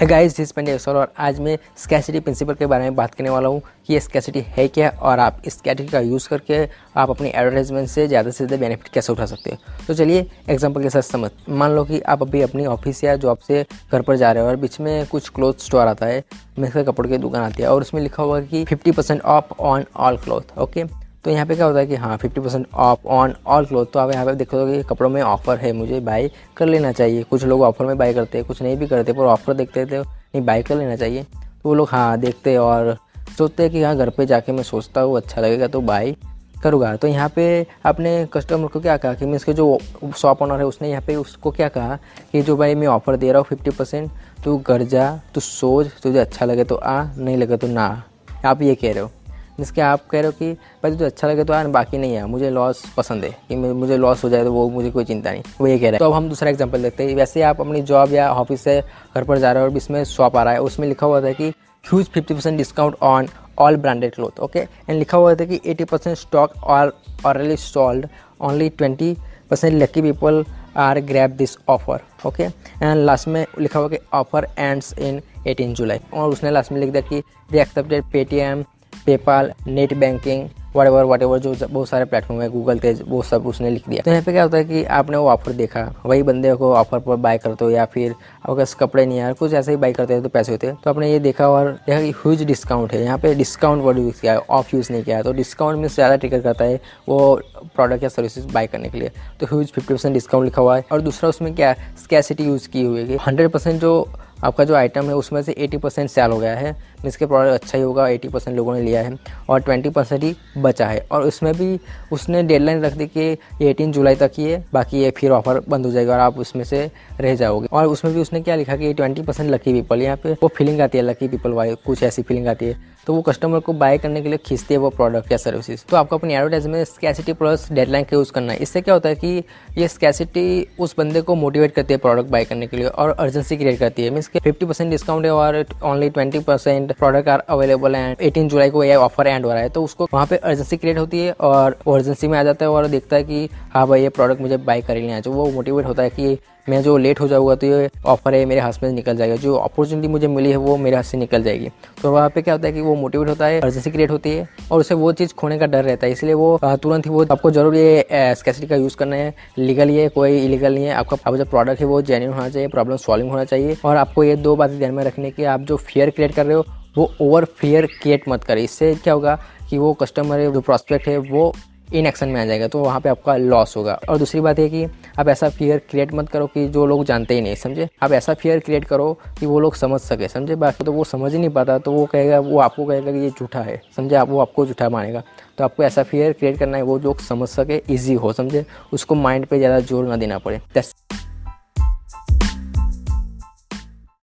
है guys this पंडे और आज मैं स्कैसिटी प्रिंसिपल के बारे में बात करने वाला हूँ कि ये स्कैसिटी है क्या और आप इस स्कैसिटी का यूज़ करके आप अपनी एडवर्टाइजमेंट से ज़्यादा से ज़्यादा बेनिफिट कैसे उठा सकते हो? तो चलिए एग्जांपल के साथ समझ मान लो कि आप अभी अपनी ऑफ़िस या जॉब से घर पर जा रहे हो और बीच में कुछ क्लोथ स्टोर आता है मिसका कपड़े की दुकान आती है और उसमें लिखा हुआ कि fifty off on all cloth okay तो यहाँ पे क्या होता है कि हाँ fifty percent off on all cloth तो आप यहाँ पे देखो कि कपड़ों में ऑफ़र है, मुझे बाई कर लेना चाहिए. कुछ लोग ऑफ़र में बाई करते हैं, कुछ नहीं भी करते, पर ऑफ़र देखते थे नहीं बाई कर लेना चाहिए. तो वो लोग हाँ देखते और सोचते हैं कि हाँ घर पे जाके मैं सोचता हूँ अच्छा लगेगा तो बाई करूँगा. तो यहाँ पे आपने कस्टमर को क्या कहा कि मीन्स के जो शॉप ऑनर है, उसने यहाँ पे उसको क्या कहा कि जो भाई मैं ऑफ़र दे रहा हूँ फिफ्टी परसेंट तू घर जा, तू सोच, तुझे अच्छा लगे तो आ, नहीं लगे तो ना आप ये कह रहे हो. जिसके आप कह रहे हो कि भाई तुझे अच्छा लगे तो यार बाकी नहीं है। मुझे लॉस पसंद है। कि मुझे लॉस हो जाए तो वो मुझे कोई चिंता नहीं। वो ये कह रहे हैं। तो अब हम दूसरा एग्ज़ाम्पल देखते हैं। वैसे आप अपनी जॉब या ऑफ़िस से घर पर जा रहे हो और इसमें शॉप आ रहा है। उसमें लिखा हुआ था कि huge fifty percent discount on all branded cloth okay and लिखा हुआ था कि एटी परसेंट स्टॉक और already sold only twenty percent lucky people are grab this offer okay and last में लिखा हुआ कि offer ends in eighteen July और उसने लास्ट में लिख दिया कि they accepted Paytm PayPal net banking whatever whatever जो बहुत सारे प्लेटफॉर्म है गूगल तेज, वो सब उसने लिख दिया। तो यहाँ पे क्या होता है कि आपने वो ऑफ़र देखा, वही बंदे को ऑफ़र पर बाय करते हो या फिर अगर कपड़े नहीं यार कुछ ऐसे ही बाय करते हैं तो पैसे होते हैं। तो आपने ये देखा और देखा कि ह्यूज डिस्काउंट है। यहाँ पे डिस्काउंट वर्ड यूज़ किया है ऑफ़ यूज़ नहीं किया। है तो डिस्काउंट में ज़्यादा टिकट करता है वो प्रोडक्ट या सर्विसेज़ बाय करने के लिए। तो ह्यूज फिफ्टी परसेंट डिस्काउंट लिखा हुआ है। और दूसरा उसमें क्या स्कैसिटी यूज़ की हुई है हंड्रेड परसेंट जो आपका जो आइटम है, उसमें से 80 परसेंट सेल हो गया है। मीन्स के प्रोडक्ट अच्छा ही होगा 80 परसेंट लोगों ने लिया है और 20 परसेंट ही बचा है। और उसमें भी उसने डेडलाइन रख दी कि एटीन जुलाई तक ही है, बाकी ये फिर ऑफ़र बंद हो जाएगा और आप उसमें से रह जाओगे। और उसमें भी उसने क्या लिखा कि ट्वेंटी परसेंट लकी पीपल यहाँ पे वो फीलिंग आती है लकी पीपल वाई कुछ ऐसी फीलिंग आती है। तो वो कस्टमर को बाय करने के लिए खींचते हैं वो प्रोडक्ट या सर्विसेज़ तो आपको अपनी एडवर्टाइजमेंट स्कैसिटी प्लस डेडलाइन का यूज़ करना है। इससे क्या होता है कि ये स्कैसिटी उस बंदे को मोटिवेट करती है प्रोडक्ट बाय करने के लिए और अर्जेंसी क्रिएट करती है। मीन्स फिफ्टी परसेंट डिस्काउंट है और only twenty percent product are available and eighteen July को ये ऑफ़र एंड हो रहा है। तो उसको वहाँ पे अर्जेंसी क्रिएट होती है और अर्जेंसी में आ जाता है और देखता है कि हाँ भाई ये प्रोडक्ट मुझे बाय कर लेना है वो मोटिवेट होता है कि मैं जो लेट हो जाऊँगा तो ये ऑफ़र है, मेरे हाथ में निकल जाएगा। जो अपॉर्चुनिटी मुझे मिली है, वो मेरे हाथ से निकल जाएगी। तो वहाँ पे क्या होता है कि वो मोटिवेट होता है अर्जेंसी क्रिएट होती है, और उसे वो चीज़ खोने का डर रहता है। इसलिए वो तुरंत ही वो आपको ज़रूर ये स्कैसिटी का यूज़ करना है। लीगल ही कोई इलीगल नहीं है। आपका आपका जो प्रोडक्ट है, वो जेन्यून होना चाहिए प्रॉब्लम सॉल्विंग होना चाहिए। और आपको ये दो बातें ध्यान में रखने की, आप जो फियर क्रिएट कर रहे हो, वो ओवर फियर क्रिएट मत करें। इससे क्या होगा कि वो कस्टमर है, जो प्रॉस्पेक्ट है, वो इन एक्शन में आ जाएगा तो वहाँ पे आपका लॉस होगा। और दूसरी बात है कि आप ऐसा फियर क्रिएट मत करो कि जो लोग जानते ही नहीं, समझे? आप ऐसा फियर क्रिएट करो कि वो लोग समझ सके, समझे? बाकी तो वो समझ ही नहीं पाता तो वो कहेगा, वो आपको कहेगा कि ये झूठा है, समझे? आप वो आपको झूठा मानेगा। तो आपको ऐसा फियर क्रिएट करना है, वो लोग समझ सके ईजी हो, समझे? उसको माइंड पर ज़्यादा ज़ोर ना देना पड़े।